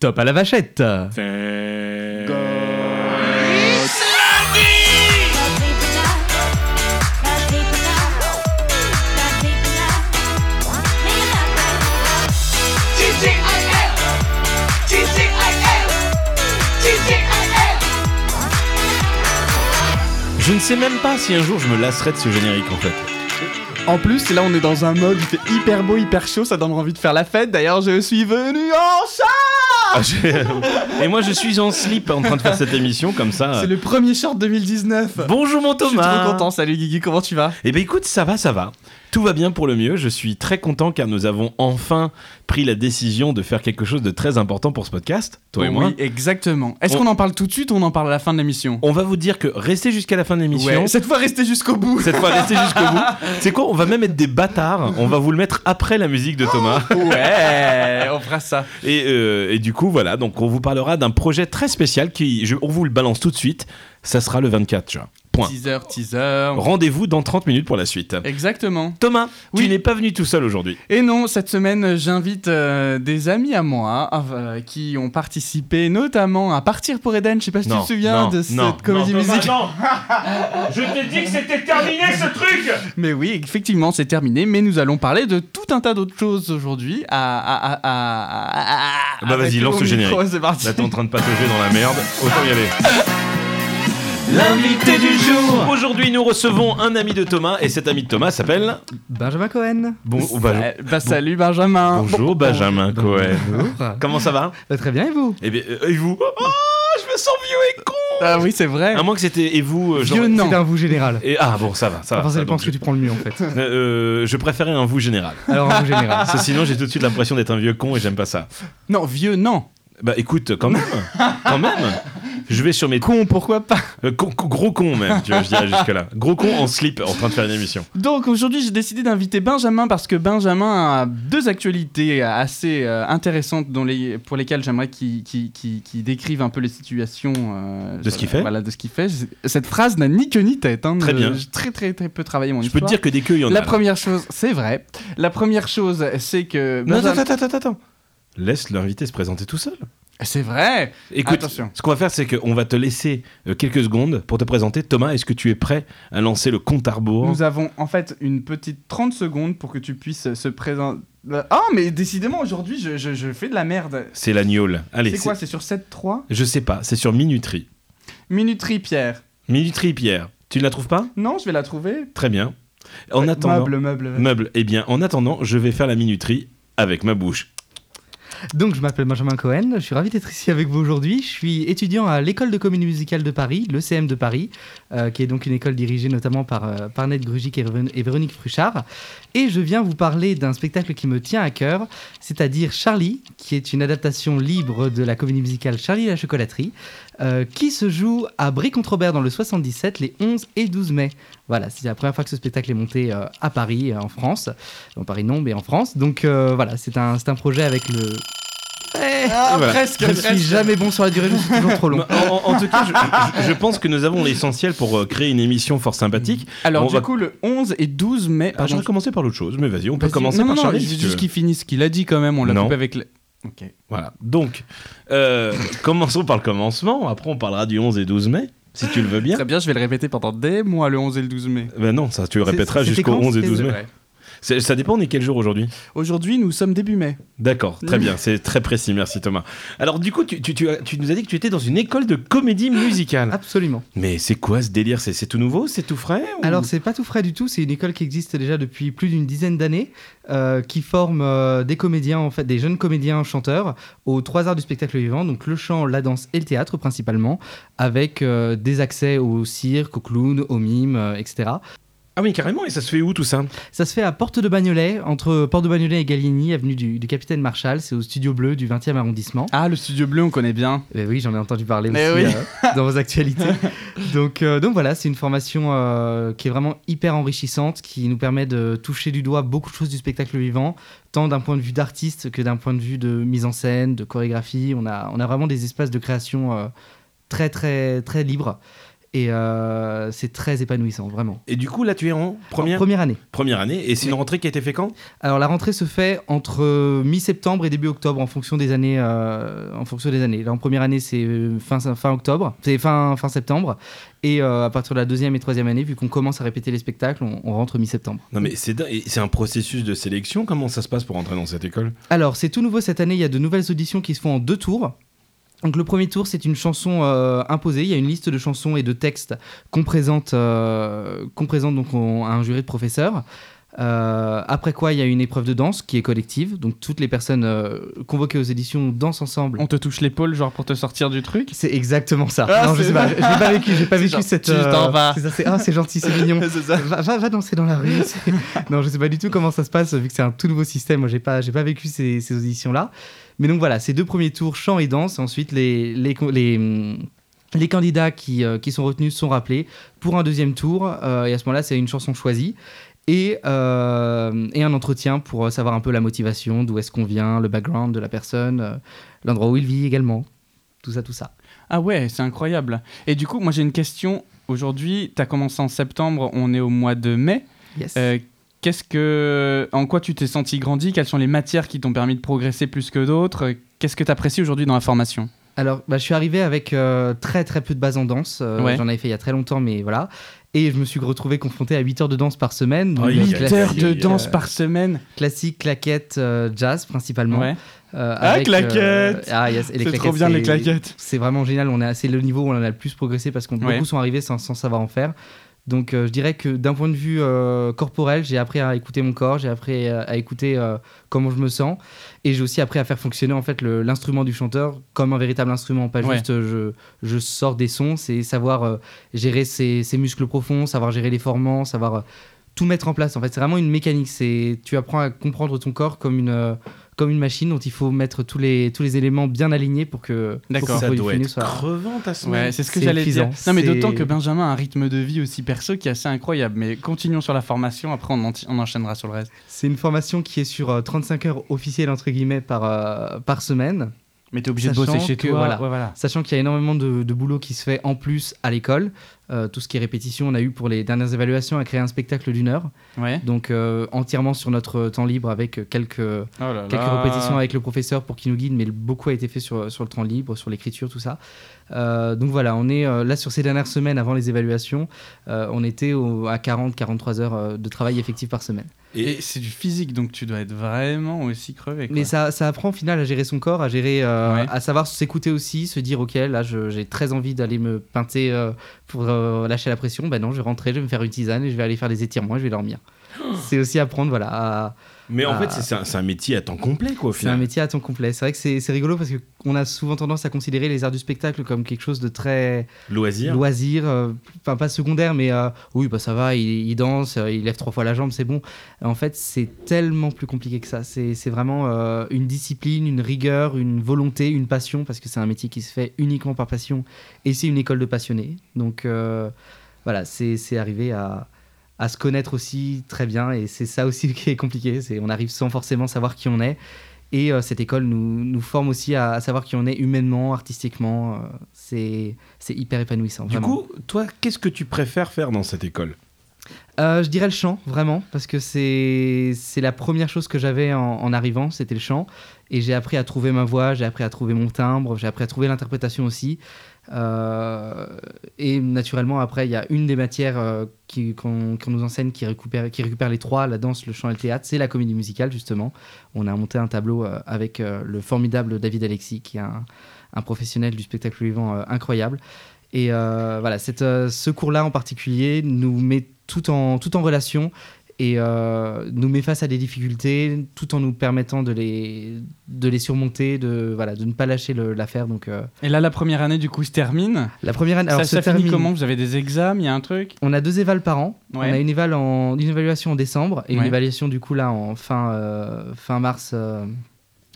Top à la vachette Je ne sais même pas si un jour je me lasserai de ce générique en fait. En plus, là on est dans un mode, il fait hyper beau, hyper chaud, ça donne envie de faire la fête. D'ailleurs, je suis venu en chat Ah, j'ai- Et moi je suis en slip en train de faire cette émission comme ça. C'est le premier short 2019 Bonjour mon Je suis Thomas trop content, salut Guigui, comment tu vas? Eh ben écoute, ça va, ça va. Tout va bien pour le mieux. Je suis très content car nous avons enfin pris la décision de faire quelque chose de très important pour ce podcast, toi et moi. Oui, exactement. Est-ce On- qu'on en parle tout de suite ou on en parle à la fin de l'émission? On va vous dire que restez jusqu'à la fin de l'émission. Ouais, cette fois restez jusqu'au bout Cette fois, restez jusqu'au bout. C'est quoi On va même être des bâtards. On va vous le mettre après la musique de Thomas. Ouais, on fera ça. Et, euh, et du coup, voilà. Donc, on vous parlera d'un projet très spécial qui, je, on vous le balance tout de suite. Ça sera le 24 juin. Point. Teaser, teaser. Rendez-vous dans 30 minutes pour la suite. Exactement. Thomas, Oui. tu n'es pas venu tout seul aujourd'hui. Et non, cette semaine, j'invite euh, des amis à moi euh, qui ont participé notamment à Partir pour Eden. Je sais pas si Non, tu te souviens non, de cette non, comédie non, musicale. Je t'ai dit que c'était terminé ce truc Mais oui, effectivement, c'est terminé. Mais nous allons parler de tout un tas d'autres choses aujourd'hui. À, à, à, à- à- à- Bah, vas-y, lance le générique. micro, C'est parti. Là, t'es en train de patauger dans la merde. Autant y aller. L'invité du jour. Aujourd'hui, nous recevons un ami de Thomas et cet ami de Thomas s'appelle. Benjamin Cohen. Bon, bah, bah, salut Benjamin. bonjour Benjamin Cohen. Bonjour. Comment ça va Bah, très bien, et vous Eh bien, euh, et vous Oh, je me sens vieux et con Ah oui, c'est vrai. À moins que c'était et vous. euh, genre- Vieux, non. C'est un vous général. Et, ah bon, ça va, ça va. Enfin, ça dépend donc que tu prends le mieux en fait. je, euh, je préférais un vous général. Alors, un vous général. Parce que sinon, j'ai tout de suite l'impression d'être un vieux con et j'aime pas ça. Non, vieux, non. Bah écoute, quand même, quand même. Je vais sur mes Con, pourquoi pas Euh, con- con- gros con même, tu vois, je dirais jusque là. Gros con en slip en train de faire une émission. Donc aujourd'hui, j'ai décidé d'inviter Benjamin parce que Benjamin a deux actualités assez euh, intéressantes dont les, pour lesquelles j'aimerais qu'il qu'il- qu'il- qu'il décrive un peu les situations euh, De ce qu'il fait Voilà, de ce qu'il fait. Je- Cette phrase n'a ni queue ni tête. hein. Très Euh, bien. J'ai très très très peu travaillé mon Je peux histoire. te dire que des queues, il y en a. La première chose, c'est vrai. La première chose, c'est que Non, Benjamin- attends, attends, attends, attends. Laisse l'invité se présenter tout seul. C'est vrai. Écoute, Attention. ce qu'on va faire, c'est qu'on va te laisser euh, quelques secondes pour te présenter. Thomas, est-ce que tu es prêt à lancer le compte à rebours? Nous avons en fait une petite 30 secondes pour que tu puisses se présenter. Ah, mais décidément, aujourd'hui, je, je- je fais de la merde. C'est la gnôle. Allez, C'est quoi C'est sur 7-3 Je sais pas, c'est sur Minuterie. Minuterie, Pierre. Minuterie, Pierre. Tu ne la trouves pas? Non, je vais la trouver. Très bien. En attendant. Meuble. meuble. Meuble. Eh bien, en attendant, je vais faire la minuterie avec ma bouche. Donc, je m'appelle Benjamin Cohen. Je suis ravi d'être ici avec vous aujourd'hui. Je suis étudiant à l'école de comédie musicale de Paris, l'ECM de Paris, euh, qui est donc une école dirigée notamment par euh, Grugic et, et Véronique Fruchard. Et je viens vous parler d'un spectacle qui me tient à cœur, c'est-à-dire Charlie, qui est une adaptation libre de la comédie musicale Charlie et la chocolaterie, euh, qui se joue à Brie-contre-Robert dans le 77 les 11 et 12 mai. Voilà, c'est la première fois que ce spectacle est monté euh, à Paris, euh, en France. En Paris non, mais en France. Donc euh, voilà, c'est un, c'est un projet avec le... Eh, Ah, Voilà. presque, je ne presque. suis jamais bon sur la durée, je suis toujours trop long. En, en- en tout cas, je, je- je pense que nous avons l'essentiel pour euh, créer une émission fort sympathique. Alors, On du va- coup, le 11 et 12 mai. Ah. J'aurais commencé par l'autre chose, mais vas-y, on peut commencer non, par non, Charlie. non, juste qu'il finisse ce qu'il a dit quand même. On l'a coupé avec le. Ok. Voilà. Donc, euh, commençons par le commencement. Après, on parlera du 11 et 12 mai, si tu le veux bien. Très bien, je vais le répéter pendant des mois le 11 et le 12 mai. Ben non, ça tu le répéteras jusqu'au quand 11 et C'était 12 C'est mai. Ça dépend, on est quel jour aujourd'hui Aujourd'hui, nous sommes début mai. D'accord, très bien, c'est très précis, merci Thomas. Alors du coup, tu, tu- tu as- tu nous as dit que tu étais dans une école de comédie musicale. Absolument. Mais c'est quoi ce délire C'est tout nouveau C'est tout frais ou- Alors, c'est pas tout frais du tout. C'est une école qui existe déjà depuis plus d'une dizaine d'années, euh, qui forme euh, des comédiens, en fait, des jeunes comédiens chanteurs aux trois arts du spectacle vivant, donc le chant, la danse et le théâtre principalement, avec euh, des accès au cirque, au clown, au mime, etc. Ah oui, carrément, et ça se fait où tout ça? Ça se fait à Porte de Bagnolet, entre Porte de Bagnolet et Gallieni, avenue du, du Capitaine Marshall. C'est au Studio Bleu du 20e arrondissement. Ah, le studio bleu, on connaît bien. Eh oui, j'en ai entendu parler Mais aussi oui. euh, dans vos actualités. donc, euh, donc voilà, c'est une formation euh, qui est vraiment hyper enrichissante, qui nous permet de toucher du doigt beaucoup de choses du spectacle vivant, tant d'un point de vue d'artiste que d'un point de vue de mise en scène, de chorégraphie. On a, on a vraiment des espaces de création euh, très très très libres. Et euh, c'est très épanouissant, vraiment. Et du coup, là, tu es en première, En première année. première année. Et c'est une rentrée qui a été faite quand? Alors la rentrée se fait entre mi-septembre et début octobre en fonction des années. euh, en fonction des années. Là en première année c'est euh, fin, fin octobre, c'est fin, fin septembre. Et euh, à partir de la deuxième et troisième année, vu qu'on commence à répéter les spectacles, on, on rentre mi-septembre. Non, mais c'est un processus de sélection? Comment ça se passe pour entrer dans cette école? Alors c'est tout nouveau cette année, il y a de nouvelles auditions qui se font en deux tours. Donc le premier tour, c'est une chanson euh, imposée. Il y a une liste de chansons et de textes qu'on présente, euh, qu'on présente donc on- à un jury de professeurs. Euh, après quoi, il y a une épreuve de danse qui est collective. Donc toutes les personnes convoquées aux éditions dansent ensemble. On te touche l'épaule, genre pour te sortir du truc? C'est exactement ça. Ah, non, je sais pas, pas vécu, j'ai pas vécu genre, cette. tu t'en vas. c'est ah, c'est gentil, c'est mignon. Ça. Va, va, va danser dans la rue. non, je sais pas du tout comment ça se passe vu que c'est un tout nouveau système. Moi, j'ai pas, j'ai pas vécu ces, ces auditions là. Mais donc voilà, ces deux premiers tours chant et danse. Et ensuite, les les les, les candidats qui, euh, qui sont retenus sont rappelés pour un deuxième tour. euh, et à ce moment-là, c'est une chanson choisie. Et, euh, et un entretien pour savoir un peu la motivation, d'où est-ce qu'on vient, le background de la personne, l'endroit où il vit également. Tout ça, tout ça. Ah ouais, c'est incroyable. Et du coup, moi j'ai une question. Aujourd'hui, tu as commencé en septembre, on est au mois de mai. Yes. Euh, Qu'est-ce que, en quoi tu t'es senti grandi? Quelles sont les matières qui t'ont permis de progresser plus que d'autres? Qu'est-ce que tu apprécies aujourd'hui dans la formation? Alors, bah, je suis arrivé avec euh, très très peu de base en danse. Euh, Ouais. J'en avais fait il y a très longtemps, mais voilà. Et je me suis retrouvé confronté à 8 heures de danse par semaine. Euh, aïe. 8 classique, heures de euh, danse par semaine. Classique, claquettes, euh, jazz principalement. Ouais. Euh, Ah, avec, claquettes Ah, yes, et les C'est trop bien les c'est- claquettes. C'est vraiment génial. On est assez le niveau où on en a le plus progressé parce qu'on Ouais. beaucoup sont arrivés sans, sans savoir en faire. Donc, euh, je dirais que d'un point de vue euh, corporel, j'ai appris à écouter mon corps, j'ai appris à, à écouter euh, comment je me sens, et j'ai aussi appris à faire fonctionner en fait l'instrument du chanteur comme un véritable instrument, pas Ouais. juste euh, je, je sors des sons. C'est savoir euh, gérer ses, ses muscles profonds, savoir gérer les formants, savoir euh, tout mettre en place. En fait, c'est vraiment une mécanique. C'est tu apprends à comprendre ton corps comme une euh, comme une machine dont il faut mettre tous les tous les éléments bien alignés pour que D'accord. Ça doit être soit- crevant ta semaine. Ouais, c'est ce que c'est j'allais dire. Non, mais C'est- d'autant que Benjamin a un rythme de vie aussi perso qui est assez incroyable. Mais continuons sur la formation, après on, en- on enchaînera sur le reste. C'est une formation qui est sur euh, 35 heures officielles entre guillemets par, euh, par semaine, Mais t'es obligé de Sachant bosser chez que, toi. voilà. Ouais, voilà. sachant qu'il y a énormément de, de boulot qui se fait en plus à l'école. Euh, tout ce qui est répétition, on a eu pour les dernières évaluations à créer un spectacle d'une heure, Ouais. donc euh, entièrement sur notre temps libre avec quelques, Oh là quelques là. répétitions avec le professeur pour qu'il nous guide, mais beaucoup a été fait sur, sur le temps libre, sur l'écriture, tout ça. Euh, donc voilà, on est euh, là sur ces dernières semaines avant les évaluations, euh, on était au- à 40-43 heures euh, de travail effectif par semaine. Et c'est du physique, donc tu dois être vraiment aussi crevé. quoi. Mais ça, ça apprend au final à gérer son corps, à gérer, euh, Ouais. à savoir s'écouter aussi, se dire ok là j'ai très envie d'aller me pinter euh, pour euh, lâcher la pression. Ben non, je vais rentrer, je vais me faire une tisane et je vais aller faire des étirements, et je vais dormir. C'est aussi apprendre voilà. à- Mais en Ah. fait, c'est- un, métier à temps complet, quoi, C'est un métier à temps complet. C'est vrai que c'est rigolo parce qu'on a souvent tendance à considérer les arts du spectacle comme quelque chose de très Loisir. loisir, euh, enfin pas secondaire, mais euh, oui, bah ça va, il, il danse, euh, il lève trois fois la jambe, c'est bon. En fait, c'est tellement plus compliqué que ça. C'est vraiment une discipline, une rigueur, une volonté, une passion, parce que c'est un métier qui se fait uniquement par passion, et c'est une école de passionnés. Donc voilà, c'est arrivé à, à se connaître aussi très bien, et c'est ça aussi qui est compliqué. C'est on arrive sans forcément savoir qui on est. Et euh, cette école nous, nous forme aussi à, à savoir qui on est humainement, artistiquement. euh, c'est c'est hyper épanouissant. Du vraiment. coup, toi, qu'est-ce que tu préfères faire dans cette école? Euh, je dirais le chant, vraiment, parce que c'est la première chose que j'avais en, en arrivant, c'était le chant. Et j'ai appris à trouver ma voix, j'ai appris à trouver mon timbre, j'ai appris à trouver l'interprétation aussi. Euh, et naturellement, après, il y a une des matières euh, qu'on nous enseigne qui récupère, qui récupère les trois, la danse, le chant et le théâtre, c'est la comédie musicale, justement. On a monté un tableau euh, avec le formidable David Alexis, qui est un, un professionnel du spectacle vivant incroyable. Et voilà, cette, ce cours-là en particulier nous met tout en, tout en relation et euh, nous met face à des difficultés tout en nous permettant de les, de les surmonter, de, voilà, de ne pas lâcher l'affaire. Donc, euh, Et là, la première année, du coup, se termine. la première année, alors ça se ça finit termine- comment? Vous avez des examens Il y a un truc? On a deux évals par an. Ouais. On a une, éval en, une évaluation en décembre et une évaluation du coup là en fin, euh, fin mars,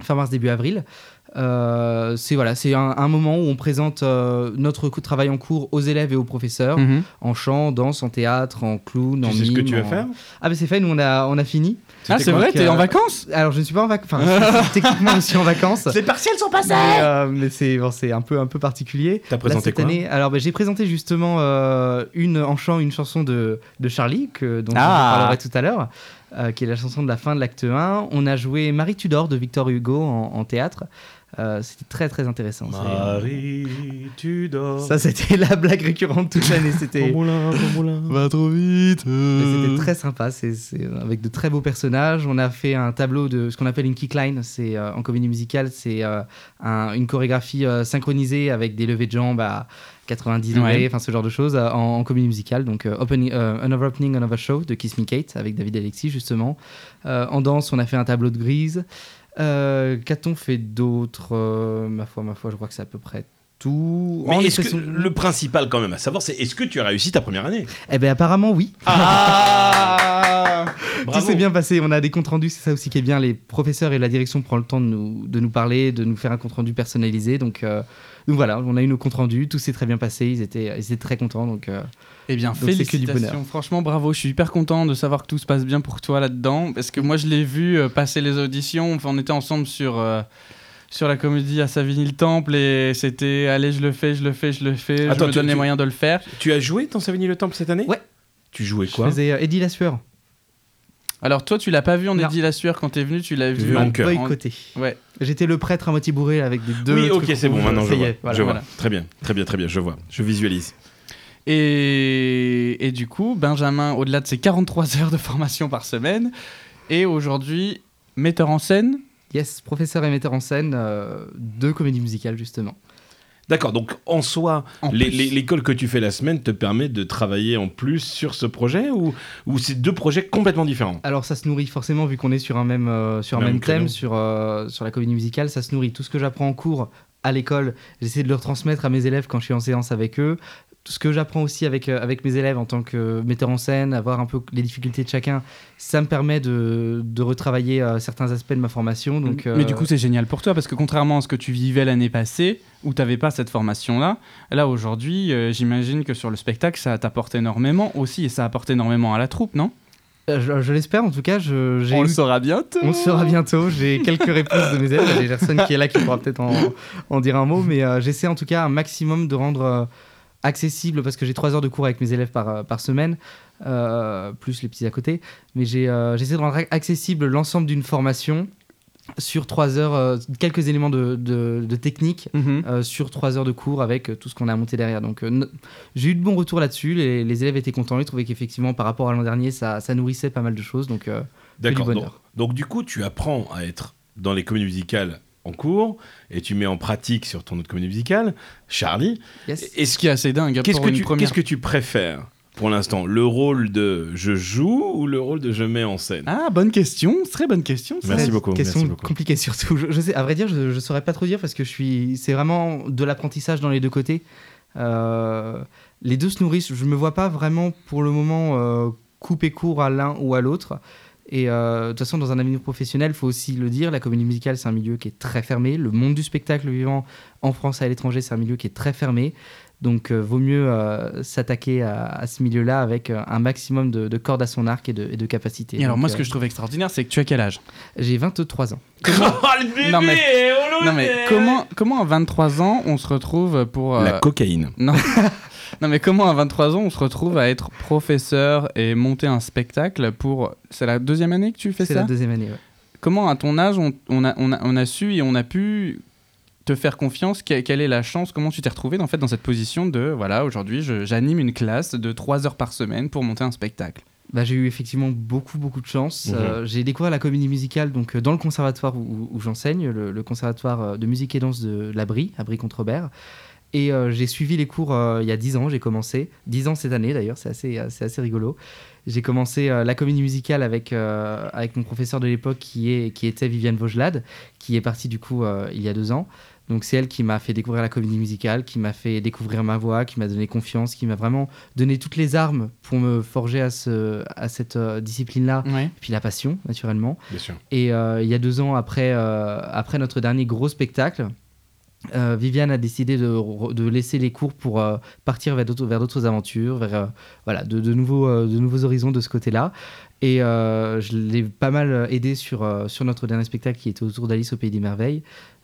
fin mars début avril. Euh, c'est voilà, c'est un, un moment où on présente euh, notre co- travail en cours aux élèves et aux professeurs Mhm. en chant, danse, en théâtre, en clown, en Tu sais ce que mime, tu vas en- faire Ah ben c'est fait, nous on a on a fini. Ah, c'est vrai, t'es en vacances Alors je ne suis pas en vacances, enfin techniquement je suis en vacances. Les partiels sont passés Mais, euh, mais c'est bon, c'est un peu un peu particulier. T'as Là, présenté cette quoi année, alors ben, j'ai présenté justement euh, une en chant une chanson de, de Charlie que dont Ah. je parlerai tout à l'heure, euh, qui est la chanson de la fin de l'acte 1. On a joué Marie Tudor de Victor Hugo en, en théâtre. Euh, C'était très très intéressant. C'est- Marie, tu dors. Ça c'était la blague récurrente toute l'année. C'était Ton moulin, ton moulin. Va trop vite Mais C'était très sympa, c'est euh, avec de très beaux personnages. On a fait un tableau de ce qu'on appelle une kickline, c'est euh, en comédie musicale, c'est euh, un- une chorégraphie euh, synchronisée avec des levées de jambes à 90 degrés, Ouais. enfin ce genre de choses euh, en, en comédie musicale. Donc euh, opening, euh, Another Opening, Another Show de Kiss Me Kate avec David Alexis justement. Euh, en danse, on a fait un tableau de grise. Euh, Qu'a-t-on fait d'autre? Euh, Ma foi, ma foi, je crois que c'est à peu près tout. Mais En est-ce que expression- le principal quand même à savoir, c'est est-ce que tu as réussi ta première année? Eh ben apparemment oui. Ah Tout s'est bien passé, on a des comptes rendus, c'est ça aussi qui est bien. Les professeurs et la direction prennent le temps de nous, de nous parler, de nous faire un compte rendu personnalisé. Donc, euh, donc voilà, on a eu nos comptes rendus, tout s'est très bien passé, ils étaient, ils étaient très contents. Donc, euh, Eh bien, Donc, c'est que du félicitations. bonheur. Franchement, bravo. Je suis hyper content de savoir que tout se passe bien pour toi là-dedans. Parce que moi, je l'ai vu euh, passer les auditions. Enfin, on était ensemble sur, euh, sur la comédie à Savigny-le-Temple. Et c'était allez, je le fais, je le fais, je le fais. Attends, je me tu- donne les tu- moyens de le faire. Tu as joué dans Savigny le Temple cette année? Ouais. Tu jouais je quoi? faisais euh, Eddie la sueur. Alors, toi, tu l'as pas vu en Non. Eddie la sueur quand t'es venu. Tu l'as vu vu en cœur. Boycotté. Ouais. J'étais le prêtre à moitié bourré avec des deux. Oui, ok, c'est bon, maintenant je vois. est, voilà, je vois. voilà. Très bien, très bien, très bien, je vois. Je visualise. Et, et du coup, Benjamin, au-delà de ses 43 heures de formation par semaine, et aujourd'hui metteur en scène. Yes, professeur et metteur en scène euh, de comédie musicale justement. D'accord, donc en soi, l'école que tu fais la semaine te permet de travailler en plus sur ce projet ou, ou c'est deux projets complètement différents? Alors ça se nourrit forcément vu qu'on est sur un même, euh, sur un Même même thème, sur, euh, sur la comédie musicale, ça se nourrit. Tout ce que j'apprends en cours à l'école, j'essaie de le retransmettre à mes élèves quand je suis en séance avec eux. Tout ce que j'apprends aussi avec, euh, avec mes élèves en tant que metteur en scène, avoir un peu les difficultés de chacun, ça me permet de, de retravailler euh, certains aspects de ma formation. Donc, Mais euh, du coup, c'est génial pour toi parce que contrairement à ce que tu vivais l'année passée, où tu n'avais pas cette formation-là, là aujourd'hui, euh, j'imagine que sur le spectacle, ça t'apporte énormément aussi et ça apporte énormément à la troupe, non? euh, je, je l'espère en tout cas. Je, On le saura bientôt. On le saura bientôt. J'ai quelques réponses de mes élèves. J'ai Gerson qui est là qui pourra peut-être en, en dire un mot. Mais euh, j'essaie en tout cas un maximum de rendre euh, accessible, parce que j'ai trois heures de cours avec mes élèves par, euh, par semaine, euh, plus les petits à côté. Mais euh, j'essaie de rendre accessible l'ensemble d'une formation sur trois heures, euh, quelques éléments de, de, de technique. Mhm. euh, sur trois heures de cours avec euh, tout ce qu'on a monté derrière. Donc, euh, j'ai eu de bons retours là-dessus. Les, les élèves étaient contents. Ils trouvaient qu'effectivement, par rapport à l'an dernier, ça, ça nourrissait pas mal de choses. Donc, euh, D'accord. du Donc, du coup, tu apprends à être dans les comédies musicales en cours et tu mets en pratique sur ton autre comédie musicale, Charlie. yes. Est-ce Ce qui est assez dingue Qu'est-ce pour que, tu, première. qu'est-ce que tu préfères? Pour l'instant Le rôle de je joue ou le rôle de je mets en scène? Ah, bonne question, très bonne question. Merci beaucoup, Question merci beaucoup. compliquée surtout. Je, je sais, à vrai dire, je, je saurais pas trop dire parce que je suis. C'est vraiment de l'apprentissage dans les deux côtés. Euh, les deux se nourrissent. Je me vois pas vraiment pour le moment euh, couper court à l'un ou à l'autre. Et euh, de toute façon, dans un avenir professionnel, il faut aussi le dire, la comédie musicale, c'est un milieu qui est très fermé. Le monde du spectacle vivant en France et à l'étranger, c'est un milieu qui est très fermé. Donc, euh, vaut mieux euh, s'attaquer à, à ce milieu-là avec euh, un maximum de, de cordes à son arc et de, et de capacités. Et alors, moi, ce que je trouve extraordinaire, c'est que tu as quel âge? J'ai 23 ans. Oh, le bébé Non, mais- oh, Non, mais comment, comment à 23 ans, on se retrouve pour. euh, La cocaïne. Non. non, mais comment à 23 ans, on se retrouve à être professeur et monter un spectacle pour. C'est la deuxième année que tu fais C'est ça? la deuxième année. ouais. Comment, à ton âge, on, on a, on, a, on a su et on a pu te faire confiance Que- Quelle est la chance Comment tu t'es retrouvé en fait, dans cette position de voilà, aujourd'hui, j'anime une classe de 3 heures par semaine pour monter un spectacle? Bah, j'ai eu effectivement beaucoup, beaucoup de chance. Mhm. Euh, j'ai découvert la comédie musicale donc, euh, dans le conservatoire où, où j'enseigne, le, le conservatoire euh, de musique et danse de la Brie, à Brie-Contrebert. Et euh, j'ai suivi les cours euh, il y a 10 ans, j'ai commencé. 10 ans cette année d'ailleurs, c'est assez, euh, c'est assez rigolo. J'ai commencé euh, la comédie musicale avec, euh, avec mon professeur de l'époque qui, est, qui était Viviane Vaugelade, qui est partie du coup euh, il y a deux ans. Donc c'est elle qui m'a fait découvrir la comédie musicale, qui m'a fait découvrir ma voix, qui m'a donné confiance, qui m'a vraiment donné toutes les armes pour me forger à, ce, à cette euh, discipline-là. Ouais. Puis la passion, naturellement. Bien sûr. Et euh, il y a deux ans, après, euh, après notre dernier gros spectacle, Viviane a décidé de, de laisser les cours pour partir vers d'autres, aventures, vers voilà, de, de nouveaux, de nouveaux horizons de ce côté-là. Et euh, je l'ai pas mal aidé sur, euh, sur notre dernier spectacle qui était autour d'Alice au Pays des Merveilles.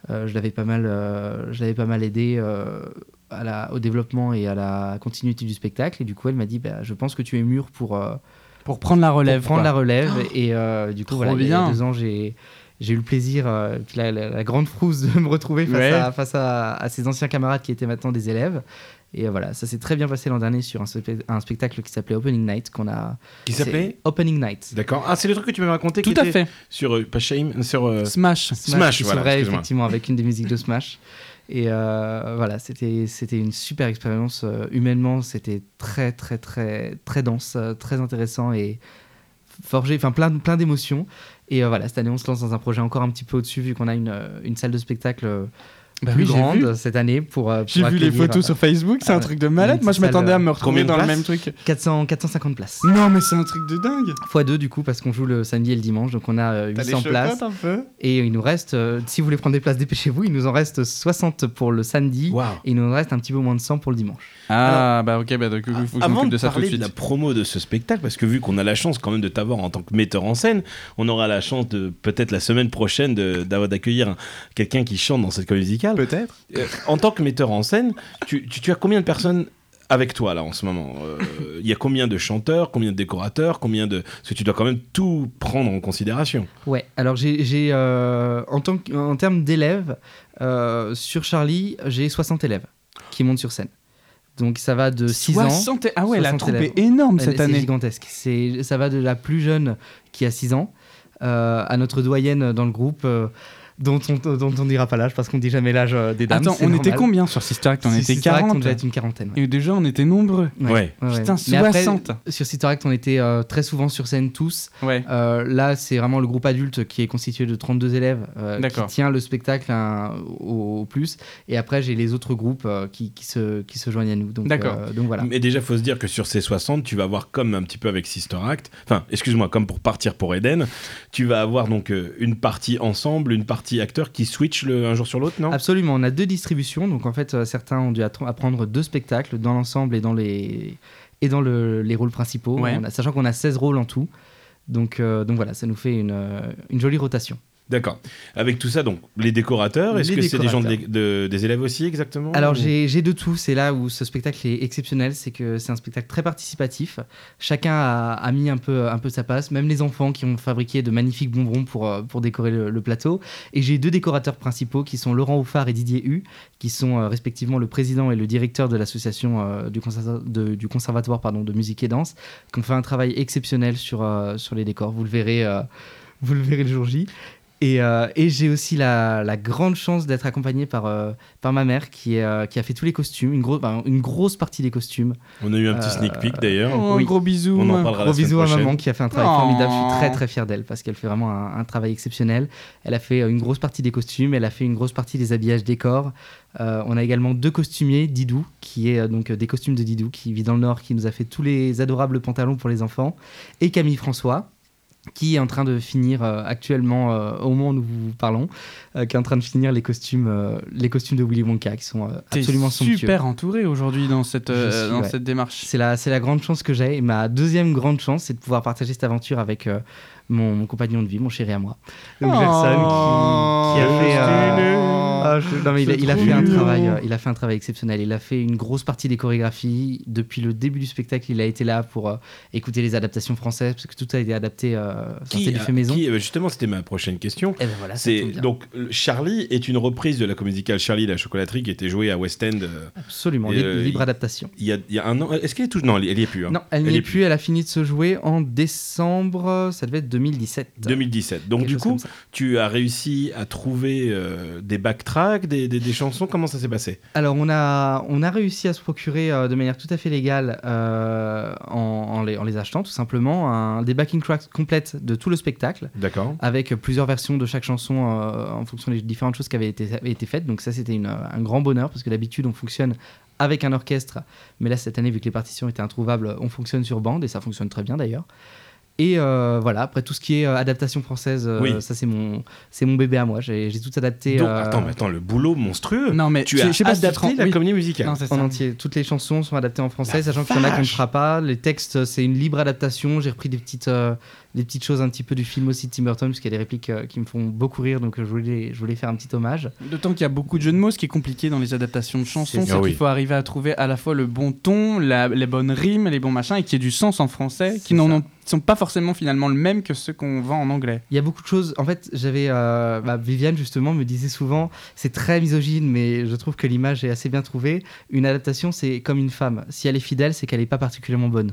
Euh, je, l'avais pas mal, euh, je l'avais pas mal aidé euh, à la, au développement et à la continuité du spectacle. Et du coup, elle m'a dit bah, Je pense que tu es mûr pour, euh, Pour prendre la relève. pour prendre quoi. la relève. Et euh, du coup, voilà, il y a- il y a bien. deux ans, j'ai j'ai eu le plaisir, euh, la, la- la grande frousse de me retrouver face, Ouais. à, face à, à ces anciens camarades qui étaient maintenant des élèves. Et euh, voilà, ça s'est très bien passé l'an dernier sur un, spe- un spectacle qui s'appelait Opening Night, qu'on a. Qui s'appelait Opening Night. D'accord. Ah, c'est le truc que tu m'avais raconté qui Tout à était fait. sur euh, pas Shame, sur euh, Smash. Smash, qui voilà, excuse-moi. effectivement avec une des musiques de Smash. Et euh, voilà, c'était c'était une super expérience. humainement, c'était très, très, très, très dense, très intéressant et forgé, enfin plein, plein d'émotions. Et euh, voilà, cette année, on se lance dans un projet encore un petit peu au-dessus, vu qu'on a une, euh, salle de spectacle euh, Bah plus oui, j'ai grande vu. cette année pour. euh, J'ai vu les photos euh, sur Facebook, c'est un truc de malade. Moi, je m'attendais à me retrouver dans le places même truc. 400, 450 places. Non, mais c'est un truc de dingue. Fois deux, du coup, parce qu'on joue le samedi et le dimanche, donc on a euh, T'as des 800 places. chocottes un peu Et il nous reste, euh, si vous voulez prendre des places, dépêchez-vous, il nous en reste 60 pour le samedi. Et il nous en reste un petit peu moins de 100 pour le dimanche. Ah, bah ok, bah donc il faut que je Avant de de ça tout de parler de, suite. la promo de ce spectacle, parce que vu qu'on a la chance quand même de t'avoir en tant que metteur en scène, on aura la chance de peut-être la semaine prochaine de- d'avoir d'accueillir un- quelqu'un qui chante dans cette comédie musicale. Peut-être. Euh, en tant que metteur en scène, tu, tu- tu as combien de personnes avec toi là en ce moment? Euh, Il y a combien de chanteurs, combien de décorateurs, combien de parce que tu dois quand même tout prendre en considération. Ouais, alors j'ai, euh, en, tant que- en termes d'élèves, euh, sur Charlie, j'ai 60 élèves qui montent sur scène. Donc ça va de 6 ans. 60 Ah ouais, la 60 troupe élèves. est énorme Elle- cette c'est année. gigantesque. C'est, ça va de la plus jeune qui a 6 ans euh, à notre doyenne dans le groupe. Dont on dont on dira pas l'âge parce qu'on dit jamais l'âge euh, des dames. Attends, on était combien sur Sister Act? On Sur était Sister Act, 40. On devait être une quarantaine. ouais. Et déjà, on était nombreux. Ouais. Putain, Mais après, 60. sur Sister Act, on était euh, très souvent sur scène tous. Ouais. Euh, là, c'est vraiment le groupe adulte qui est constitué de 32 élèves euh, qui tient le spectacle hein, au, au plus. Et après, j'ai les autres groupes euh, qui, qui, se, qui se joignent à nous. Donc, D'accord. euh, donc voilà. Mais déjà, faut se dire que sur ces 60, tu vas avoir comme un petit peu avec Sister Act, enfin, excuse-moi, comme pour partir pour Eden, tu vas avoir donc euh, une partie ensemble, une partie acteur qui switch le, un jour sur l'autre, non? Absolument, on a deux distributions. Donc en fait, euh, certains ont dû apprendre deux spectacles dans l'ensemble et dans les, et dans le- les rôles principaux. Ouais. On a- sachant qu'on a 16 rôles en tout. Donc, euh, donc voilà, ça nous fait une, euh, une jolie rotation. D'accord. Avec tout ça, donc, les décorateurs, est-ce que c'est des gens de des élèves aussi, exactement Alors ou- j'ai de tout, c'est là où ce spectacle est exceptionnel, c'est que c'est un spectacle très participatif. Chacun a, a mis un peu, un peu sa passe, même les enfants qui ont fabriqué de magnifiques bonbons pour, euh, pour décorer le, le plateau. Et j'ai deux décorateurs principaux qui sont Laurent Houffard et Didier Hu, qui sont euh, respectivement le président et le directeur de l'association euh, du, conserva- de- du conservatoire pardon, de musique et danse, qui ont fait un travail exceptionnel sur, euh, sur les décors. Vous le verrez, vous le verrez le jour J. Et, euh, et j'ai aussi la, la grande chance d'être accompagné par, euh, par ma mère qui, est, euh, qui a fait tous les costumes, une, gros- ben, une grosse partie des costumes. On a eu un petit Euh, sneak peek d'ailleurs. Oh, Oui. gros bisous. On en parlera Gros bisous à maman qui a fait un travail Oh. formidable. Je suis très très fier d'elle parce qu'elle fait vraiment un, un travail exceptionnel. Elle a fait une grosse partie des costumes, elle a fait une grosse partie des habillages décors. Euh, on a également deux costumiers, Didou, qui est donc des costumes de Didou, qui vit dans le Nord, qui nous a fait tous les adorables pantalons pour les enfants, et Camille François qui est en train de finir euh, actuellement euh, au moment où nous vous parlons, euh, qui est en train de finir les costumes, les costumes de Willy Wonka qui sont absolument somptueux. super entouré aujourd'hui dans cette, suis, dans ouais. cette démarche. C'est la, la grande chance que j'ai. Et ma deuxième grande chance, c'est de pouvoir partager cette aventure avec mon, mon compagnon de vie, mon chéri à moi. Gerson, qui, qui a fait. euh, ah, je- non, mais il, a, C'est il a trop fait un mignon. travail, euh, il a fait un travail exceptionnel. Il a fait une grosse partie des chorégraphies. Depuis le début du spectacle, il a été là pour euh, écouter les adaptations françaises, parce que tout a été adapté. Euh, Qui, c'est du a- fait maison. qui- euh, justement, c'était ma prochaine question. Et ben voilà, C'est donc Charlie est une reprise de la comédie musicale Charlie et la chocolaterie qui était jouée à West End Absolument, libre, adaptation. il y, a, il y a un an. Est-ce qu'elle est toujours non elle, elle y est plus. hein. Non, elle Elle n'y est est plus. Elle a fini de se jouer en décembre. Ça devait être 2017. 2017. Donc Quelque du coup, tu as réussi à trouver euh, des backtracks tracks, des, des- des chansons Comment ça s'est passé? Alors, on a, on a réussi à se procurer euh, de manière tout à fait légale, euh, en, en les, en les achetant tout simplement, un, des backing tracks complètes de tout le spectacle, D'accord. avec plusieurs versions de chaque chanson en fonction des différentes choses qui avaient été, avaient été faites. Donc, ça, c'était un grand bonheur, parce que d'habitude, on fonctionne avec un orchestre. Mais là, cette année, vu que les partitions étaient introuvables, on fonctionne sur bande, et ça fonctionne très bien d'ailleurs. Et euh, voilà, après tout ce qui est euh, adaptation française, euh, Oui. ça c'est mon, c'est mon bébé à moi. J'ai tout adapté Donc, euh, attends, mais attends, le boulot monstrueux. Non, mais tu je- as je sais pas adapté la oui. comédie musicale. Non, c'est en ça. entier. Toutes les chansons sont adaptées en français, La sachant qu'il y en a qu'on ne fera pas. Les textes, c'est une libre adaptation. J'ai repris des petites, euh, des petites choses un petit peu du film aussi de Tim Burton, parce qu'il y a des répliques euh, qui me font beaucoup rire, donc euh, je voulais, je voulais faire un petit hommage. D'autant qu'il y a beaucoup de jeux de mots, ce qui est compliqué dans les adaptations de chansons, C'est qu'il oui. faut arriver à trouver à la fois le bon ton, la- les bonnes rimes, les bons machins, et qu'il y ait du sens en français, qui n'en ont- sont pas forcément finalement le même que ceux qu'on vend en anglais. Il y a beaucoup de choses. En fait, j'avais. euh, bah, Viviane, justement, me disait souvent c'est très misogyne, mais je trouve que l'image est assez bien trouvée. Une adaptation, c'est comme une femme. Si elle est fidèle, c'est qu'elle n'est pas particulièrement bonne.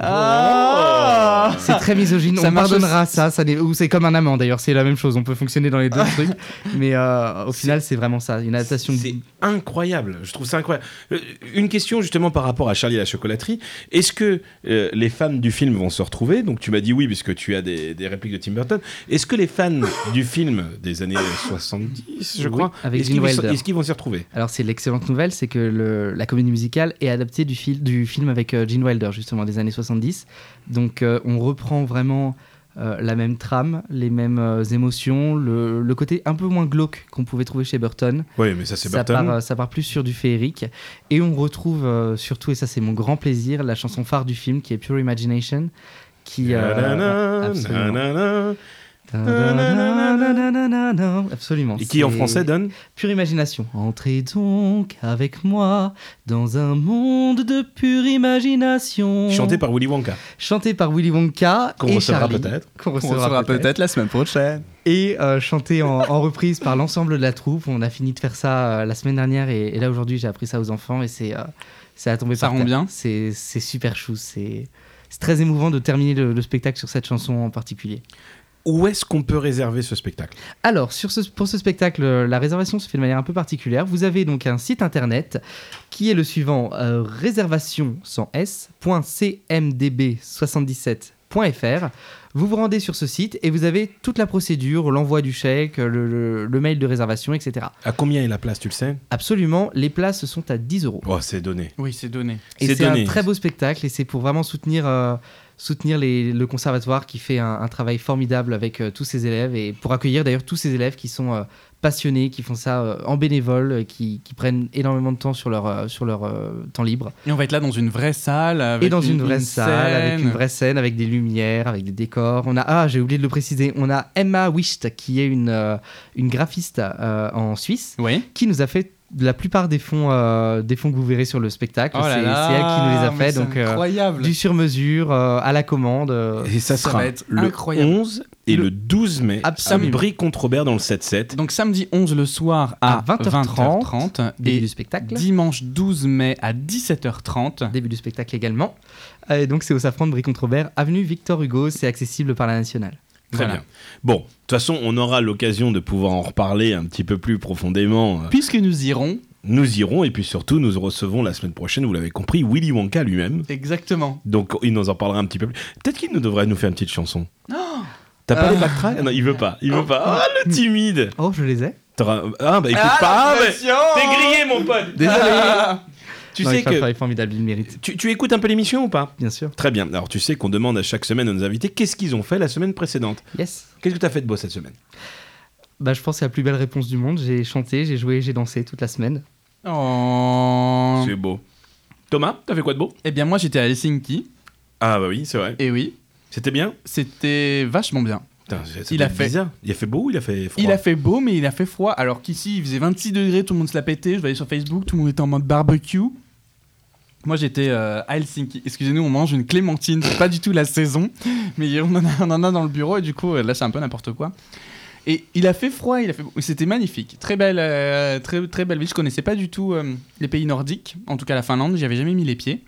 Ah C'est très misogyne. Ça on pardonnera ça. ou c'est comme un amant d'ailleurs. C'est la même chose. On peut fonctionner dans les deux trucs. Mais euh, au final, c'est vraiment ça. Une adaptation. C'est incroyable, je trouve ça incroyable. Euh, Une question justement par rapport à Charlie et la chocolaterie. Est-ce que euh, les fans du film vont se retrouver? Donc tu m'as dit oui puisque tu as des, des répliques de Tim Burton. Est-ce que les fans du film des années 70, je Oui, crois, avec est-ce Gene qu'ils vont, Wilder. est-ce qu'ils vont s'y retrouver? Alors c'est l'excellente nouvelle, c'est que le- la comédie musicale est adaptée du, fil- du film avec euh, Gene Wilder justement des années 70. Donc euh, on reprend vraiment euh, la même trame, les mêmes euh, émotions, le, le côté un peu moins glauque qu'on pouvait trouver chez Burton. Oui, mais ça c'est Burton. part, ça part plus sur du féerique. Et on retrouve surtout, et ça c'est mon grand plaisir, la chanson phare du film qui est Pure Imagination. Qui, absolument. Absolument. Et qui en français donne Pure imagination. Entrez donc avec moi dans un monde de pure imagination. chanté par Willy Wonka. Chanté par Willy Wonka Qu'on recevra peut-être. Qu'on On recevra, peut-être. la semaine prochaine. Et chanté en, reprise par l'ensemble de la troupe. On a fini de faire ça la semaine dernière et, là aujourd'hui j'ai appris ça aux enfants et c'est euh, c'est à tomber Ça par rend bien. C'est super chou. C'est très émouvant de terminer le spectacle sur cette chanson en particulier. Où est-ce qu'on peut réserver ce spectacle? Alors, sur ce- pour ce spectacle, euh, la réservation se fait de manière un peu particulière. Vous avez donc un site internet qui est le suivant euh, réservation sans s.cmdb77.fr. Vous vous rendez sur ce site et vous avez toute la procédure, l'envoi du chèque, le, le- le mail de réservation, etc. À combien est la place, tu le sais? Absolument, les places sont à 10 euros. Oh, c'est donné. Oui, c'est donné. Et C'est c'est un très beau spectacle et c'est pour vraiment soutenir, euh, soutenir les- le conservatoire qui fait un, un travail formidable avec euh, tous ses élèves et pour accueillir d'ailleurs tous ces élèves qui sont euh, passionnés, qui font ça euh, en bénévole, qui, qui prennent énormément de temps sur leur, sur leur temps libre. Et on va être là dans une vraie salle. Avec et dans une, vraie salle, avec scène. une vraie scène, avec des lumières, avec des décors. On a, ah, j'ai oublié de le préciser, on a Emma Wischt qui est une, une graphiste euh, en Suisse Oui. qui nous a fait la plupart des fonds, euh, des fonds que vous verrez sur le spectacle. Oh c'est elle qui nous les a fait. Donc, euh, incroyable. du sur-mesure, euh, à la commande. euh. Et ça, Ça sera va être le incroyable. 11 et le, Le- 12 mai Absolument. à Brie-contre-Robert dans le 7-7. Donc samedi 11 le soir à, À 20h30, 20h30 Début et du spectacle. dimanche 12 mai à 17h30. Début du spectacle également. Et donc c'est au Safran de Brie-contre-Robert, avenue Victor Hugo, c'est accessible par la nationale. Très Voilà. bien. Bon, de toute façon, on aura l'occasion de pouvoir en reparler un petit peu plus profondément. Euh, Puisque nous irons. Nous irons et puis surtout, nous recevons la semaine prochaine, vous l'avez compris, Willy Wonka lui-même. Exactement. Donc, il nous en parlera un petit peu plus. Peut-être qu'il nous devrait nous faire une petite chanson. T'as pas Ah. les backtracks Non, il veut pas. Il veut pas. Ah, le timide Oh, je les ai. Ah, bah écoute pas. Ah, mais T'es grillé, mon pote Désolé. Tu Non, sais que. travail formidable, il le mérite, Tu, tu écoutes un peu l'émission ou pas? Bien sûr. Très bien. Alors, tu sais qu'on demande à chaque semaine à nos invités qu'est-ce qu'ils ont fait la semaine précédente. Yes. Qu'est-ce que t'as fait de beau cette semaine? Bah, je pense que c'est la plus belle réponse du monde. J'ai chanté, j'ai joué, j'ai dansé toute la semaine. Oh. C'est beau. Thomas, t'as fait quoi de beau? Eh bien moi j'étais à Helsinki. Ah, bah oui, c'est vrai. Et oui, C'était bien? C'était vachement bien. Putain, Il a fait- bizarre. Il a fait beau ou il a fait froid? Il a fait beau, mais il a fait froid. Alors qu'ici, il faisait 26 degrés, tout le monde se l'a pété. Je voyais sur Facebook, tout le monde était en mode barbecue. Moi, j'étais euh, à Helsinki. Excusez-nous, on mange une clémentine. C'est pas du tout la saison, mais on en, a, on en a dans le bureau et du coup, là, c'est un peu n'importe quoi. Et il a fait froid, il a fait. C'était magnifique. Très belle, euh, très, très belle ville. Je connaissais pas du tout euh, les pays nordiques, en tout cas la Finlande. J'y avais jamais mis les pieds.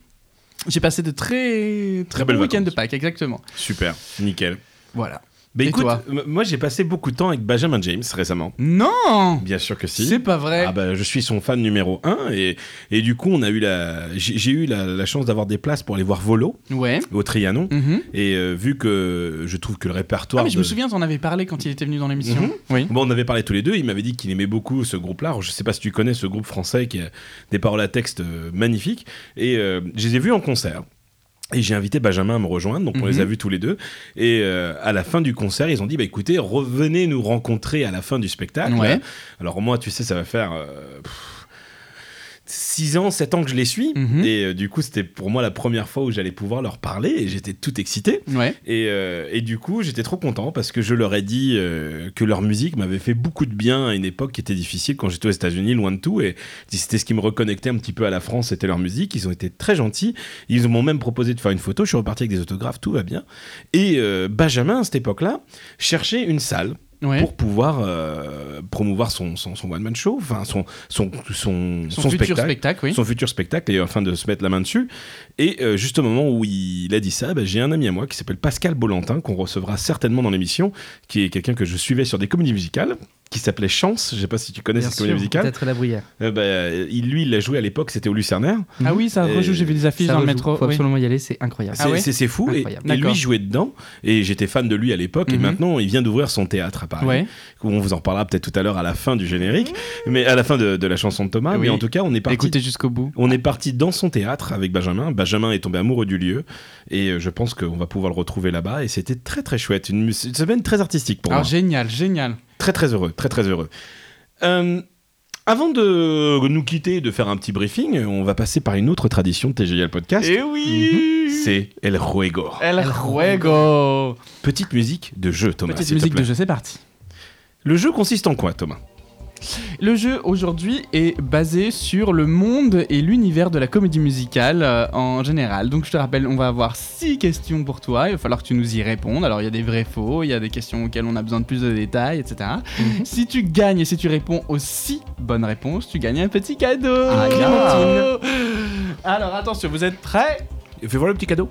J'ai passé de très, très, belles bons week-ends de. Pâques, exactement. Super, nickel. Voilà. Bah Et écoute, toi moi j'ai passé beaucoup de temps avec Benjamin James récemment. Non Bien sûr que si. C'est pas vrai. Ah bah, je suis son fan numéro un et, et du coup on a eu la j'ai eu la, la chance d'avoir des places pour aller voir Volo Ouais. au Trianon Mhm. et euh, vu que je trouve que le répertoire Ah, mais je de- me souviens, t'en avais parlé quand il était venu dans l'émission. Mhm. Oui. Bon, on avait parlé tous les deux, il m'avait dit qu'il aimait beaucoup ce groupe-là. Alors, je sais pas si tu connais ce groupe français qui a des paroles à texte euh, magnifiques. Et euh, je les ai vus en concert. Et j'ai invité Benjamin à me rejoindre, donc on Mhm. les a vus tous les deux. Et euh, à la fin du concert, ils ont dit bah écoutez, revenez nous rencontrer à la fin du spectacle. Ouais. Alors moi, tu sais, ça va faire euh, pff, 6 ans, 7 ans que je les suis. Mhm. Et euh, du coup, c'était pour moi la première fois où j'allais pouvoir leur parler. Et j'étais tout excité. Ouais. Et, euh, et du coup, j'étais trop content parce que je leur ai dit euh, que leur musique m'avait fait beaucoup de bien à une époque qui était difficile quand j'étais aux États-Unis, loin de tout. Et c'était ce qui me reconnectait un petit peu à la France, c'était leur musique. Ils ont été très gentils. Ils m'ont même proposé de faire une photo. Je suis reparti avec des autographes, tout va bien. Et Benjamin, à cette époque-là, cherchait une salle Ouais. pour pouvoir euh, promouvoir son, son, son one-man show, enfin son, son, son, Son, son futur spectacle spectacle, oui. son futur spectacle et afin de se mettre la main dessus. Et euh, juste au moment où il a dit ça, bah, j'ai un ami à moi qui s'appelle Pascal Bolantin, qu'on recevra certainement dans l'émission, qui est quelqu'un que je suivais sur des comédies musicales, qui s'appelait Chance. Je sais pas si tu connais Bien cette comédie musicale. Peut-être la bruyère. Euh, bah, il, lui, il l'a joué à l'époque, c'était au Lucernaire. Ah oui, ça rejoue, j'ai vu des affiches dans le métro. Faut oui. absolument y aller, c'est incroyable. Ah C'est ouais c'est- c'est fou. Et, Incroyable. et lui jouait dedans. Et j'étais fan de lui à l'époque. Et Mhm. maintenant, il vient d'ouvrir son théâtre à Paris. Ouais. Où on vous en parlera peut-être tout à l'heure à la fin du générique. Mais à la fin de, de la chanson de Thomas. Oui. Mais en tout cas, on est parti Écoutez jusqu'au bout. On est parti dans son théâtre avec Benjamin. Benjamin est tombé amoureux du lieu et euh, je pense qu'on va pouvoir le retrouver là-bas. Et c'était très très chouette. Une, semaine très artistique pour Alors moi. génial, génial. Très très heureux, très très heureux. Euh, avant de nous quitter et de faire un petit briefing, on va passer par une autre tradition de TGL Podcast. Et oui C'est El Juego. El Juego Petite musique de jeu, Thomas. Petite musique plaît. de jeu, c'est parti. Le jeu consiste en quoi, Thomas? Le jeu aujourd'hui est basé sur le monde et l'univers de la comédie musicale euh, en général. Donc je te rappelle, on va avoir six questions pour toi. Il va falloir que tu nous y répondes. Alors il y a des vrais faux, il y a des questions auxquelles on a besoin de plus de détails, etc. Mhm. Si tu gagnes et si tu réponds aux six bonnes réponses, tu gagnes un petit cadeau. Ah. Alors attention, vous êtes prêts? Fais voir le petit cadeau.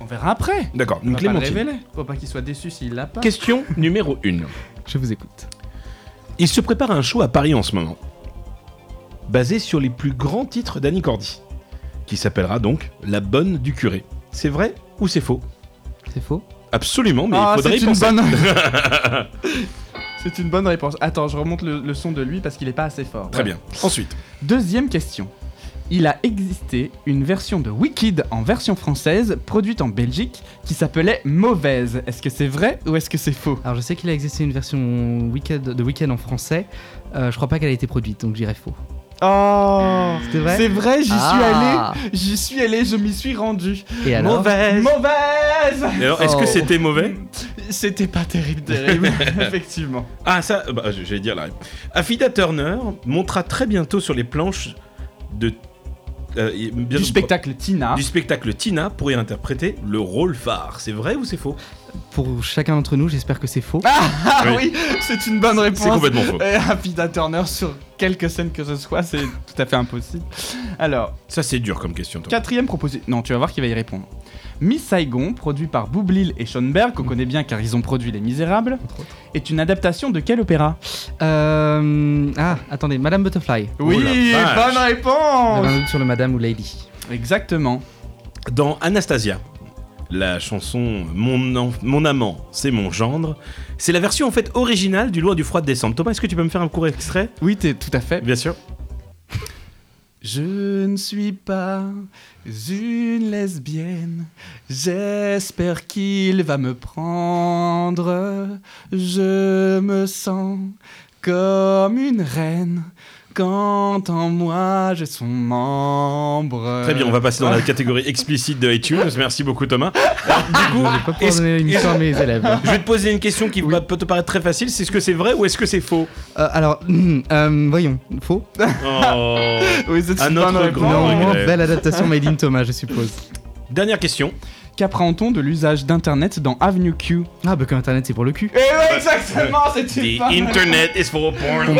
On verra après. D'accord, une va pas le Clémentine. révéler. Faut pas qu'il soit déçu s'il l'a pas. Question numéro 1. Je vous écoute. Il se prépare un show à Paris en ce moment, basé sur les plus grands titres d'Annie Cordy, qui s'appellera donc La Bonne du Curé. C'est vrai ou c'est faux? C'est faux Absolument, mais Ah, il faudrait c'est y une penser. bonne. c'est une bonne réponse. Attends, je remonte le, le son de lui parce qu'il est pas assez fort. Très Ouais. bien. Ensuite, Deuxième question. Il a existé une version de Wicked en version française, produite en Belgique, qui s'appelait Mauvaise. Est-ce que c'est vrai ou est-ce que c'est faux? Alors je sais qu'il a existé une version weekend, de Weekend en français. Euh, je crois pas qu'elle a été produite, donc j'irai faux. Oh C'était vrai? C'est vrai, j'y suis Ah. allé. J'y suis allé, je m'y suis rendu. Et alors? Mauvaise. Mauvaise Et alors, est-ce que Oh. c'était mauvais? C'était pas terrible, terrible, effectivement. Ah, ça, bah, j'allais dire la réponse. Affida Turner montera très bientôt sur les planches de. Euh, bien- Du spectacle Tina. Du spectacle Tina pour y interpréter le rôle phare. C'est vrai ou c'est faux? Pour chacun d'entre nous, j'espère que c'est faux. Ah Oui. oui, c'est une bonne réponse. C'est complètement faux. Et Affida Turner sur quelques scènes que ce soit, c'est tout à fait impossible. Alors, Ça, c'est dur comme question, toi. quatrième proposition. Non, tu vas voir qui va y répondre. Miss Saigon, produit par Boublil et Schoenberg, qu'on connaît bien car ils ont produit Les Misérables, est une adaptation de quel opéra? Euh... Ah, attendez, Madame Butterfly. Oui, vache. bonne réponse un sur le Madame ou Lady. Exactement. Dans Anastasia, la chanson Mon, en- mon amant, c'est mon gendre, c'est la version en fait originale du Loi du froid de décembre. Thomas, est-ce que tu peux me faire un court extrait? Oui, tout à fait. Bien sûr. Je ne suis pas une lesbienne. J'espère qu'il va me prendre. Je me sens comme une reine quand en moi j'ai son membre. Très bien, on va passer dans la catégorie explicite de iTunes. Merci beaucoup, Thomas. Alors, du coup, Je vais pas pouvoir est-ce- donner une est-ce- histoire à mes élèves. je vais te poser une question qui peut te paraître très facile. C'est ce que c'est vrai ou est-ce que c'est faux? Euh, alors, euh, voyons, faux Oh. Oui, c'est Un une autre grand belle adaptation Made in Thomas, je suppose. Dernière question. Qu'apprend-on de l'usage d'Internet dans Avenue Q Ah, bah, que Internet, c'est pour le cul. Eh ouais, exactement, c'était The internet is for porn.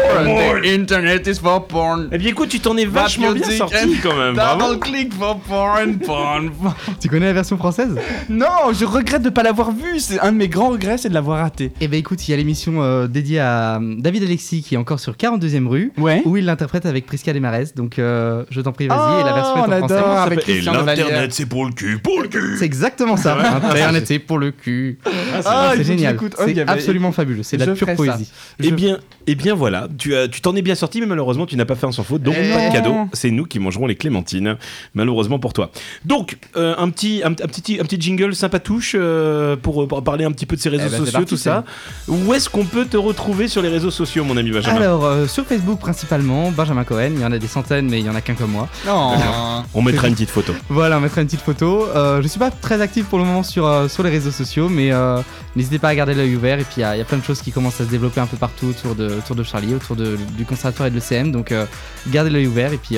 Internet is for porn. Eh bien écoute, tu t'en es vachement bien sorti and quand même. Bravo. Double click for porn, porn, porn. Tu connais la version française? Non, je regrette de pas l'avoir vu. C'est un de mes grands regrets, c'est de l'avoir raté. Eh ben écoute, il y a l'émission euh, dédiée à euh, David Alexis qui est encore sur 42e rue, Ouais. où il l'interprète avec Prisca Desmarais. Donc euh, je t'en prie, vas-y. et la version Oh, est en on français. adore avec Et l'internet c'est pour le cul, pour le cul. C'est exactement ça. Internet, c'est pour le cul. Ah, c'est que génial. C'est bah, absolument fabuleux. C'est de la pure poésie. Eh bien, eh bien voilà, tu t'en es bien sorti, mais malheureusement tu n'as pas fait un sans faute, donc Eh pas de cadeau. C'est nous qui mangerons les clémentines, malheureusement pour toi. Donc euh, un petit, un, un petit, un petit jingle sympatouche euh, pour, pour parler un petit peu de ces réseaux Eh ben, c'est sociaux, tout ça. Où est-ce qu'on peut te retrouver sur les réseaux sociaux, mon ami Benjamin? Alors, euh, sur Facebook principalement, Benjamin Cohen, il y en a des centaines, mais il y en a qu'un comme moi. Non. On mettra une petite photo. Voilà, on mettra une petite photo. Euh, je suis pas très actif pour le moment sur, euh, sur les réseaux sociaux, mais euh, n'hésitez pas à garder l'œil ouvert. Et puis il y, a il y a plein de choses qui commencent à se développer un peu partout autour de, autour de Charlie, autour de- du conservatoire et de l'ECM. Donc euh, gardez l'œil ouvert et puis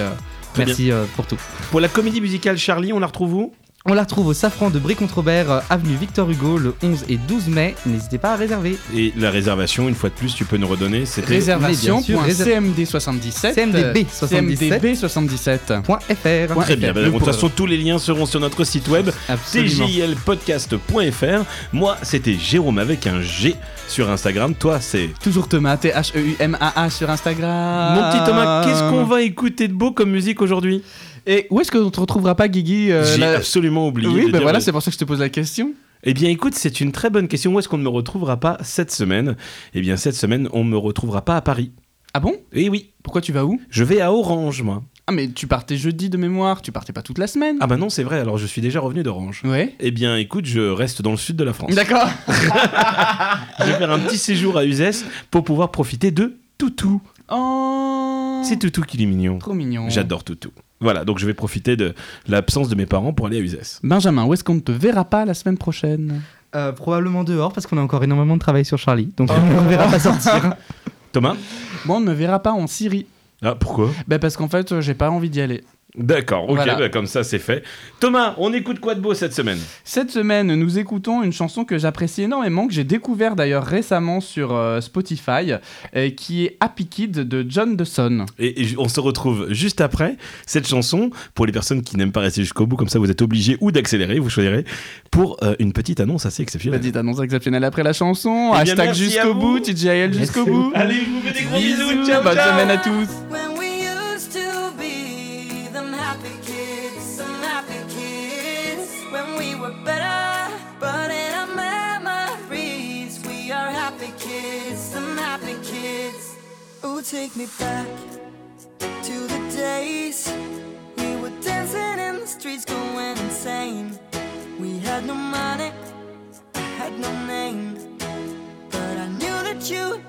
Très merci pour tout. Pour la comédie musicale Charlie, on la retrouve où? On la retrouve au Safran de Brie-Controbert, euh, avenue Victor Hugo, le 11 et 12 mai. N'hésitez pas à réserver. Et la réservation, une fois de plus, tu peux nous redonner. C'était Réservation. Mais bien sûr, point réser- CMD77. CMDB 77. CMDB77. .fr. très bien. De toute pour- façon, tous les liens seront sur notre site web Absolument. tjlpodcast.fr. Moi, c'était Jérôme avec un G sur Instagram. Toi, c'est Toujours Thomas, T-H-E-U-M-A-A sur Instagram. mon petit Thomas. Qu'est-ce qu'on va écouter de beau comme musique aujourd'hui? Et où est-ce qu'on te retrouvera pas, Guigui euh, J'ai la- absolument oublié. Oui, de ben dire voilà, le- c'est pour ça que je te pose la question. Eh bien, écoute, c'est une très bonne question. Où est-ce qu'on ne me retrouvera pas cette semaine? Eh bien, cette semaine, on ne me retrouvera pas à Paris. Ah bon? Eh oui, Pourquoi tu vas où? Je vais à Orange, moi. Ah mais tu partais jeudi de mémoire, tu partais pas toute la semaine. Ah bah non, c'est vrai. Alors, je suis déjà revenu d'Orange. Ouais. Eh bien, écoute, je reste dans le sud de la France. D'accord. Je vais faire un petit séjour à Uzès pour pouvoir profiter de Toutou. Oh. C'est Toutou qui est mignon. trop mignon. J'adore Toutou. Voilà, donc je vais profiter de l'absence de mes parents pour aller à Uzès. Benjamin, où est-ce qu'on ne te verra pas la semaine prochaine? Euh, probablement dehors parce qu'on a encore énormément de travail sur Charlie. Donc on ne verra pas sortir. Thomas? Moi, on ne me verra pas en Syrie. Ah, pourquoi? Ben parce qu'en fait, euh, j'ai pas envie d'y aller. D'accord, ok, Voilà. bah, comme ça c'est fait. Thomas, on écoute quoi de beau cette semaine? Cette semaine, nous écoutons une chanson que j'apprécie énormément, que j'ai découvert d'ailleurs récemment sur euh, Spotify, euh, qui est Happy Kid de John Dawson. et, et on se retrouve juste après cette chanson, pour les personnes qui n'aiment pas rester jusqu'au bout, comme ça vous êtes obligés ou d'accélérer, vous choisirez, pour euh, une petite annonce assez exceptionnelle. Petite annonce exceptionnelle après la chanson. Eh Hashtag jusqu'au bout, TJL jusqu'au bout. Allez, je vous fais des gros bisous, Bisous, ciao, bonne ciao. semaine à tous. Take me back to the days we were dancing in the streets, going insane. We had no money, I had no name. But I knew that you,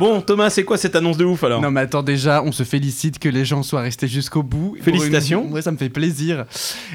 Bon, Thomas, c'est quoi cette annonce de ouf alors? Non mais attends déjà, on se félicite que les gens soient restés jusqu'au bout. Félicitations. une- Ouais, ça me fait plaisir.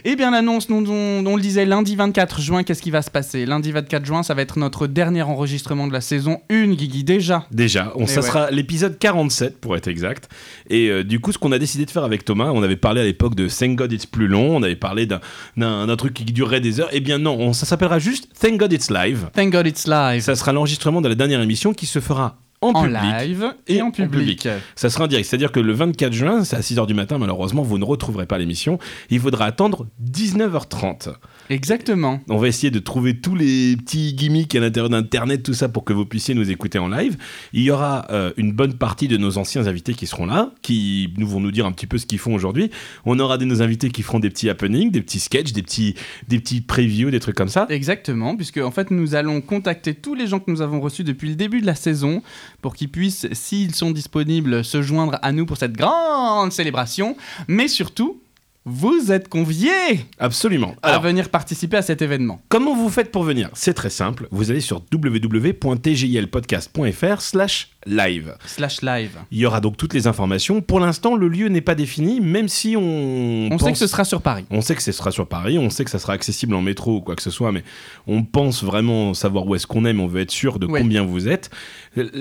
Eh bien l'annonce, nous, on, on le disait lundi 24 juin, qu'est-ce qui va se passer? Lundi 24 juin, ça va être notre dernier enregistrement de la saison 1, Guigui, déjà. Déjà, on, Eh ça ouais. sera l'épisode 47 pour être exact. Et euh, du coup, ce qu'on a décidé de faire avec Thomas, on avait parlé à l'époque de Thank God It's plus long, on avait parlé d'un truc qui durerait des heures. Eh bien non, on- ça s'appellera juste Thank God It's live. Thank God it's live. Ça sera l'enregistrement de la dernière émission qui se fera en, en public. live et, et en en public. Ça sera en direct, c'est-à-dire que le 24 juin, c'est à 6h du matin, malheureusement, vous ne retrouverez pas l'émission. Il faudra attendre 19h30. Exactement. On va essayer de trouver tous les petits gimmicks à l'intérieur d'Internet, tout ça, pour que vous puissiez nous écouter en live. Il y aura euh, une bonne partie de nos anciens invités qui seront là, qui nous vont nous dire un petit peu ce qu'ils font aujourd'hui. On aura des nos invités qui feront des petits happenings, des petits sketchs, des petits, des petits previews, des trucs comme ça. Exactement, puisque en fait nous allons contacter tous les gens que nous avons reçus depuis le début de la saison pour qu'ils puissent, s'ils sont disponibles, se joindre à nous pour cette grande célébration. Mais surtout, vous êtes conviés Absolument. à venir participer à cet événement. Comment vous faites pour venir? C'est très simple. Vous allez sur www.tjlpodcast.fr slash live. Slash live. Il y aura donc toutes les informations. Pour l'instant, le lieu n'est pas défini, même si on. On sait que ce sera sur Paris. On sait que ce sera sur Paris, on sait que ça sera accessible en métro ou quoi que ce soit, mais on pense vraiment savoir où est-ce qu'on est, mais on veut être sûr de Ouais. combien vous êtes.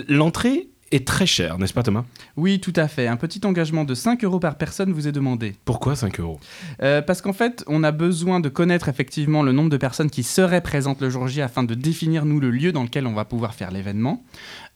L'entrée est très chère, n'est-ce pas Thomas? Oui, tout à fait. Un petit engagement de 5 euros par personne vous est demandé. Pourquoi 5 euros? Euh, parce qu'en fait, on a besoin de connaître effectivement le nombre de personnes qui seraient présentes le jour J afin de définir, nous, le lieu dans lequel on va pouvoir faire l'événement,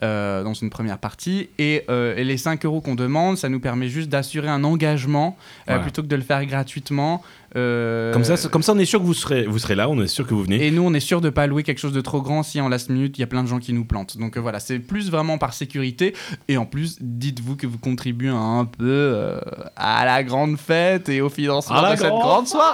euh, dans une première partie. Et, euh, et les 5 euros qu'on demande, ça nous permet juste d'assurer un engagement euh, Voilà. plutôt que de le faire gratuitement. Comme, ça, comme ça, on est sûr que vous serez, vous serez là, on est sûr que vous venez. Et nous, on est sûr de pas louer quelque chose de trop grand si en last minute, il y a plein de gens qui nous plantent. Donc voilà, c'est plus vraiment par sécurité. Et en plus, dites-vous que vous contribuez un peu à la grande fête et au financement de cette grande grande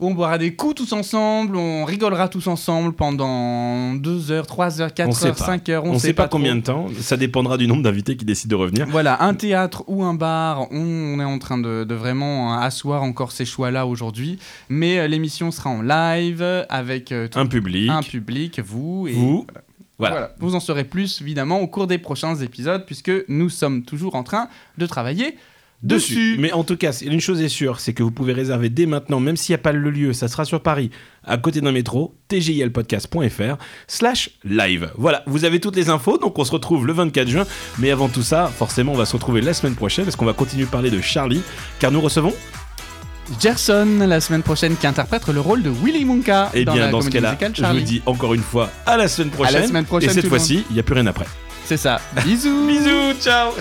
On boira des coups tous ensemble, on rigolera tous ensemble pendant 2 heures, 3 heures, 4 On sait heures, pas. 5 heures, on, ne sait pas, combien de temps, ça dépendra du nombre d'invités qui décident de revenir. Voilà, un théâtre ou un bar, on est en train de, de vraiment asseoir encore ces choix-là aujourd'hui. Mais euh, l'émission sera en live avec euh, tout Un public, un public, vous et vous. Voilà. Voilà. Vous en saurez plus évidemment au cours des prochains épisodes puisque nous sommes toujours en train de travailler dessus. Mais en tout cas, une chose est sûre, c'est que vous pouvez réserver dès maintenant, même s'il n'y a pas le lieu, ça sera sur Paris, à côté d'un métro, tjlpodcast.fr slash live. Voilà, vous avez toutes les infos, donc on se retrouve le 24 juin. Mais avant tout ça, forcément, on va se retrouver la semaine prochaine, parce qu'on va continuer de parler de Charlie, car nous recevons, Gerson la semaine prochaine qui interprète le rôle de Willy Wonka et dans Eh bien la dans ce comédie cas-là, je vous dis encore une fois à la semaine prochaine. semaine prochaine, et cette fois-ci, il n'y a plus rien après. C'est ça. Bisous. Bisous, ciao